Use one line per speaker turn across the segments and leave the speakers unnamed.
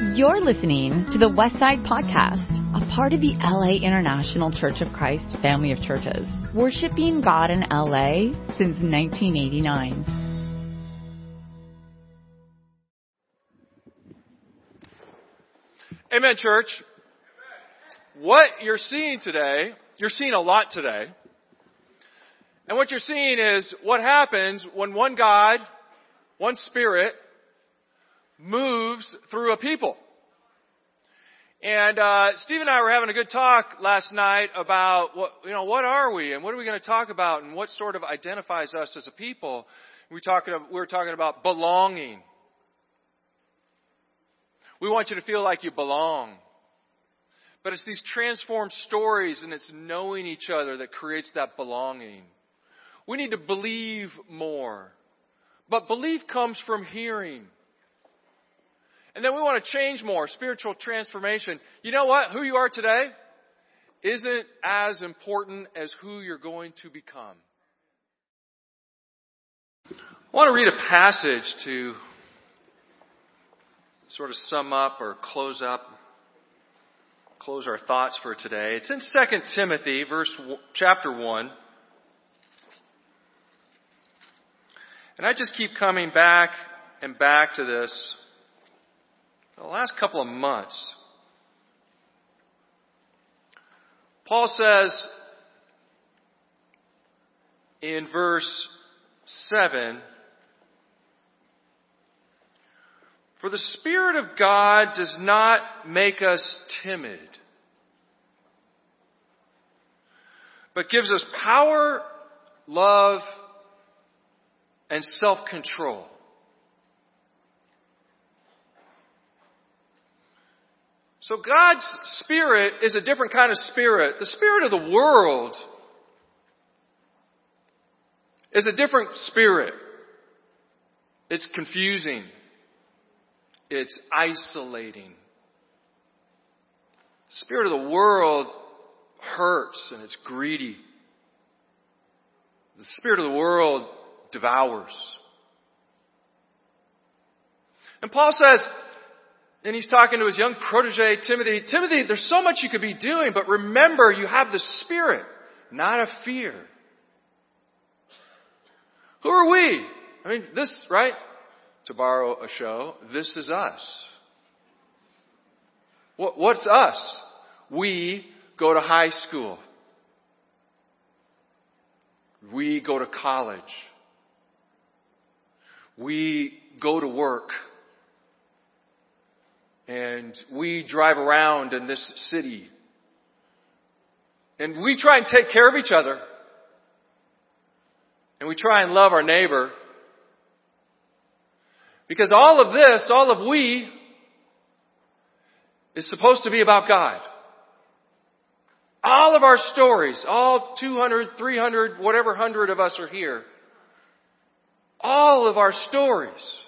You're listening to the Westside Podcast, a part of the LA International Church of Christ family of churches, worshiping God in LA since 1989.
Amen, church. What you're seeing today, you're seeing a lot today. And what you're seeing is what happens when one God, one Spirit, moves through a people. And uh, Steve and I were having a good talk last night about what you know what are we and what are we going to talk about and what sort of identifies us as a people. We talking we were talking about belonging. We want you to feel like you belong. But it's these transformed stories and it's knowing each other that creates that belonging. We need to believe more. But belief comes from hearing. And then we want to change more, spiritual transformation. You know what? Who you are today isn't as important as who you're going to become. I want to read a passage to sort of sum up or close up, close our thoughts for today. It's in 2 Timothy, verse, chapter 1. And I just keep coming back and back to this the last couple of months. Paul says in verse 7 For the Spirit of God does not make us timid, but gives us power, love, and self control. So God's Spirit is a different kind of spirit. The Spirit of the world is a different spirit. It's confusing. It's isolating. The spirit of the world hurts and it's greedy. The spirit of the world devours. And Paul says, and he's talking to his young protege, Timothy. Timothy, there's so much you could be doing, but remember you have the Spirit, not a fear. Who are we? I mean, this, right? To borrow a show, this is us. What, what's us? We go to high school. We go to college. We go to work and we drive around in this city. And we try and take care of each other. And we try and love our neighbor. Because all of this, all of we, is supposed to be about God. All of our stories, all 200, 300, whatever hundred of us are here, all of our stories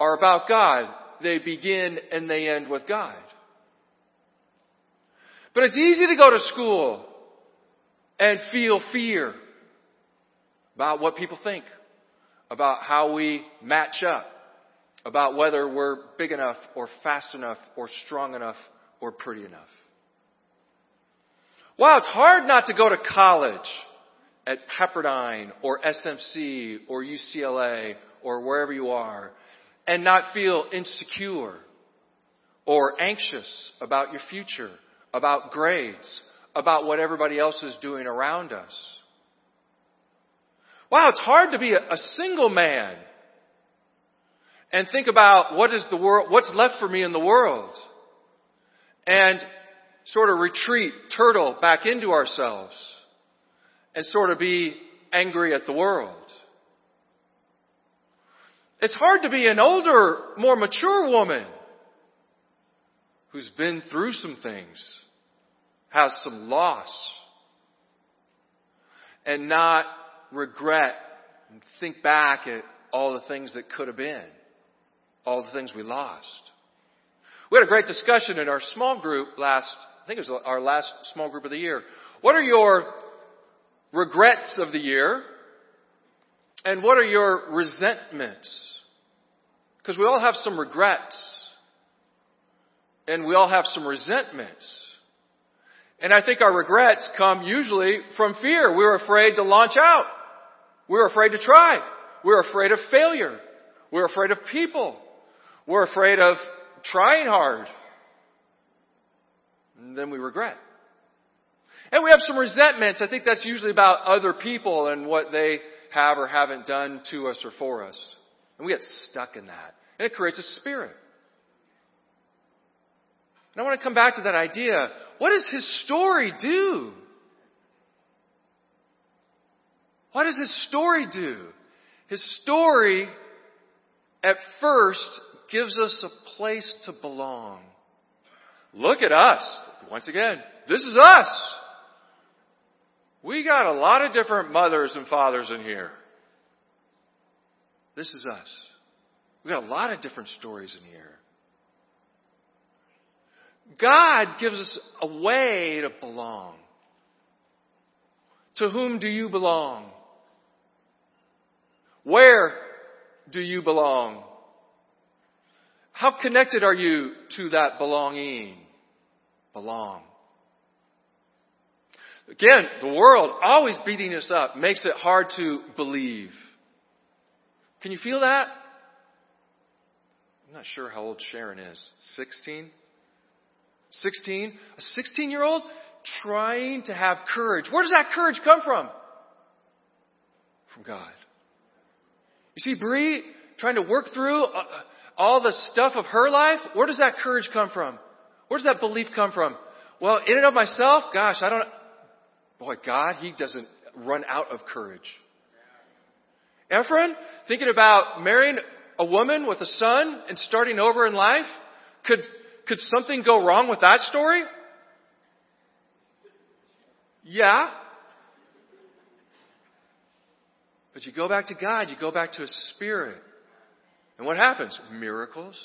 are about God they begin and they end with God. But it's easy to go to school and feel fear about what people think, about how we match up, about whether we're big enough or fast enough or strong enough or pretty enough. Wow, it's hard not to go to college at Pepperdine or SMC or UCLA or wherever you are and not feel insecure or anxious about your future, about grades, about what everybody else is doing around us. Wow, it's hard to be a, a single man and think about what is the world, what's left for me in the world and sort of retreat, turtle back into ourselves and sort of be angry at the world. It's hard to be an older, more mature woman who's been through some things, has some loss, and not regret and think back at all the things that could have been, all the things we lost. We had a great discussion in our small group last, I think it was our last small group of the year. What are your regrets of the year? And what are your resentments? Because we all have some regrets. And we all have some resentments. And I think our regrets come usually from fear. We're afraid to launch out. We're afraid to try. We're afraid of failure. We're afraid of people. We're afraid of trying hard. And then we regret. And we have some resentments. I think that's usually about other people and what they have or haven't done to us or for us. And we get stuck in that. And it creates a spirit. And I want to come back to that idea. What does his story do? What does his story do? His story, at first, gives us a place to belong. Look at us. Once again, this is us. We got a lot of different mothers and fathers in here. This is us. We got a lot of different stories in here. God gives us a way to belong. To whom do you belong? Where do you belong? How connected are you to that belonging? Belong. Again, the world always beating us up makes it hard to believe. Can you feel that? I'm not sure how old Sharon is. 16? 16? A 16 year old trying to have courage. Where does that courage come from? From God. You see, Bree trying to work through uh, all the stuff of her life. Where does that courage come from? Where does that belief come from? Well, in and of myself, gosh, I don't, boy, God, He doesn't run out of courage. Ephraim, thinking about marrying a woman with a son and starting over in life, could, could something go wrong with that story? Yeah. But you go back to God, you go back to His Spirit. And what happens? Miracles.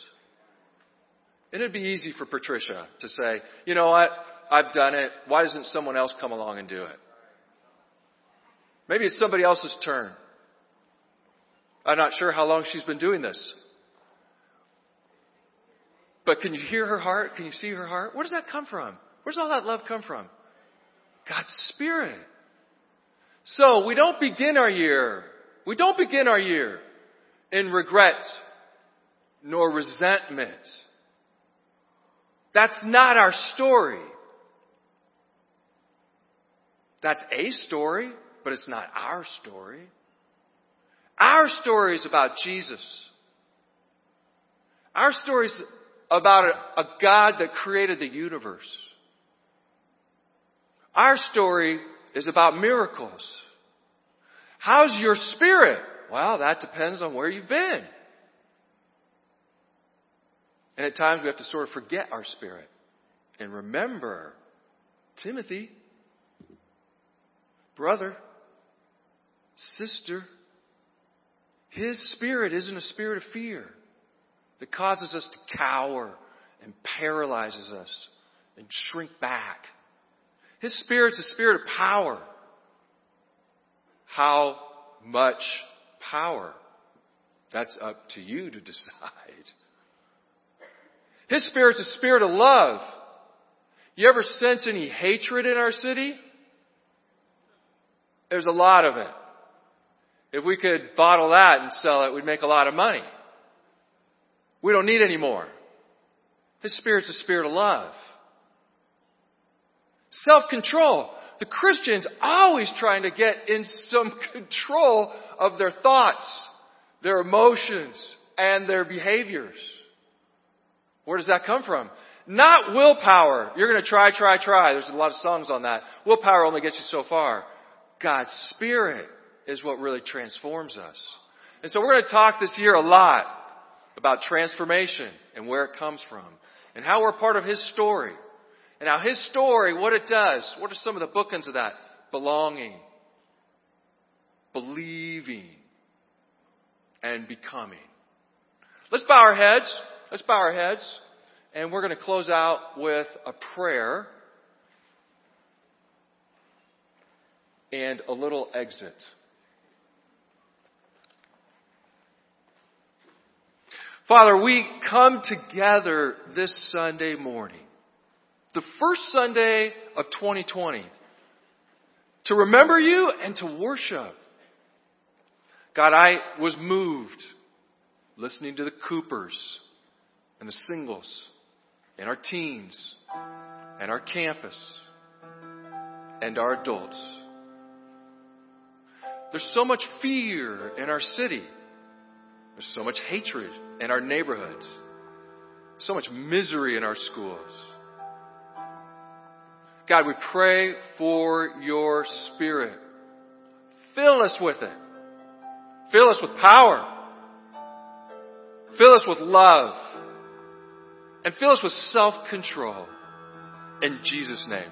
And it'd be easy for Patricia to say, you know what? I've done it. Why doesn't someone else come along and do it? Maybe it's somebody else's turn. I'm not sure how long she's been doing this. But can you hear her heart? Can you see her heart? Where does that come from? Where's all that love come from? God's Spirit. So we don't begin our year, we don't begin our year in regret nor resentment. That's not our story. That's a story, but it's not our story. Our story is about Jesus. Our story is about a, a God that created the universe. Our story is about miracles. How's your spirit? Well, that depends on where you've been. And at times we have to sort of forget our spirit and remember Timothy, brother, sister, his spirit isn't a spirit of fear that causes us to cower and paralyzes us and shrink back. His spirit's a spirit of power. How much power? That's up to you to decide. His spirit's a spirit of love. You ever sense any hatred in our city? There's a lot of it. If we could bottle that and sell it, we'd make a lot of money. We don't need any more. His spirit's a spirit of love. Self-control. The Christian's always trying to get in some control of their thoughts, their emotions, and their behaviors. Where does that come from? Not willpower. You're going to try, try, try. There's a lot of songs on that. Willpower only gets you so far. God's Spirit is what really transforms us. And so we're going to talk this year a lot about transformation and where it comes from and how we're part of His story. And how His story, what it does, what are some of the bookends of that? Belonging, believing, and becoming. Let's bow our heads. Let's bow our heads. And we're going to close out with a prayer and a little exit. Father, we come together this Sunday morning, the first Sunday of 2020, to remember you and to worship. God, I was moved listening to the Coopers and the singles and our teens and our campus and our adults. There's so much fear in our city. There's so much hatred in our neighborhoods. So much misery in our schools. God, we pray for your spirit. Fill us with it. Fill us with power. Fill us with love. And fill us with self-control. In Jesus' name.